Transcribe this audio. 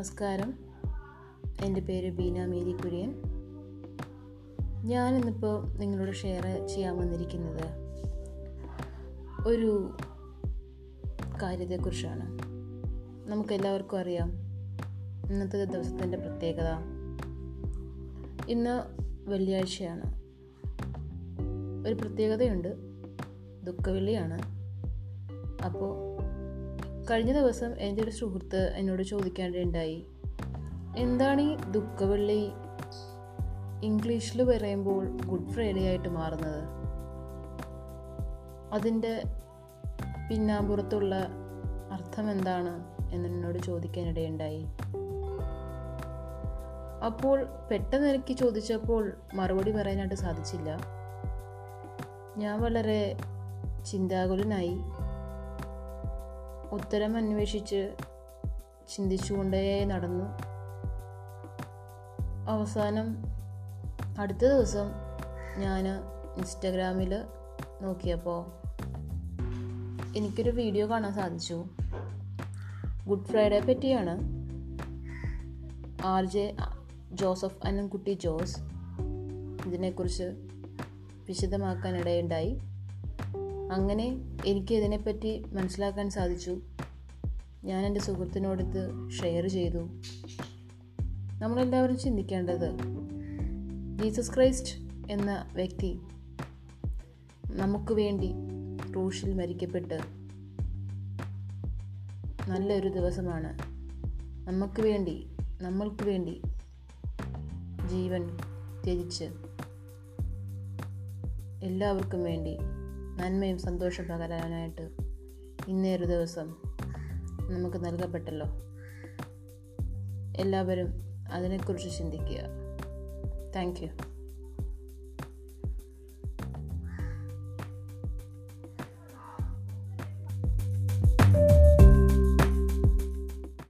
നമസ്കാരം. എന്റെ പേര് ബീന മേരി കുര്യൻ ഞാനിന്നിപ്പോൾ നിങ്ങളോട് ഷെയർ ചെയ്യാൻ വന്നിരിക്കുന്നത് ഒരു കാര്യത്തെക്കുറിച്ചാണ്. നമുക്കെല്ലാവർക്കും അറിയാം ഇന്നത്തെ ദിവസത്തിന്റെ പ്രത്യേകത. ഇന്ന് വെള്ളിയാഴ്ചയാണ്. ഒരു പ്രത്യേകതയുണ്ട് ദുഃഖവെള്ളിയാണ്. അപ്പോൾ കഴിഞ്ഞ ദിവസം എന്റെ ഒരു സുഹൃത്ത് എന്നോട് ചോദിക്കേണ്ടതുണ്ടായി എന്താണ് ഈ ദുഃഖവെള്ളി? ഇംഗ്ലീഷിൽ പറയുമ്പോൾ ഗുഡ് ഫ്രൈഡേ ആയിട്ട് മാറുന്നത്. അതിന്റെ പിന്നാമ്പുറത്തുള്ള അർത്ഥം എന്താണ് എന്ന് എന്നോട് ചോദിക്കാനിടയുണ്ടായി. അപ്പോൾ പെട്ടെന്ന് എനിക്ക് ചോദിച്ചപ്പോൾ മറുപടി പറയാനായിട്ട് സാധിച്ചില്ല. ഞാൻ വളരെ ചിന്താകുലനായി ഉത്തരം അന്വേഷിച്ച് ചിന്തിച്ചുകൊണ്ടേ നടന്നു. അവസാനം അടുത്ത ദിവസം ഞാൻ ഇൻസ്റ്റഗ്രാമിൽ നോക്കിയപ്പോൾ എനിക്കൊരു വീഡിയോ കാണാൻ സാധിച്ചു. ഗുഡ് ഫ്രൈഡേ പറ്റിയാണ്. R J Joseph Anankutty Jose ഇതിനെക്കുറിച്ച് വിശദമാക്കാനിടയുണ്ടായി. അങ്ങനെ എനിക്ക് ഇതിനെപ്പറ്റി മനസ്സിലാക്കാൻ സാധിച്ചു. ഞാൻ എന്റെ സുഹൃത്തിനോടത്ത് ഷെയർ ചെയ്തു. നമ്മളെല്ലാവരും ചിന്തിക്കേണ്ടത് ജീസസ് ക്രൈസ്റ്റ് എന്ന വ്യക്തി നമുക്ക് വേണ്ടി ക്രൂശിൽ മരിക്കപ്പെട്ട് നല്ലൊരു ദിവസമാണ്. നമുക്ക് വേണ്ടി നമ്മൾക്ക് വേണ്ടി ജീവൻ ത്യജിച്ച് എല്ലാവർക്കും വേണ്ടി നന്മയും സന്തോഷം പകരാനായിട്ട് ഇന്നേറെ ദിവസം നമുക്ക് നൽകപ്പെട്ടല്ലോ. എല്ലാവരും അതിനെക്കുറിച്ച് ചിന്തിക്കുക. Thank you.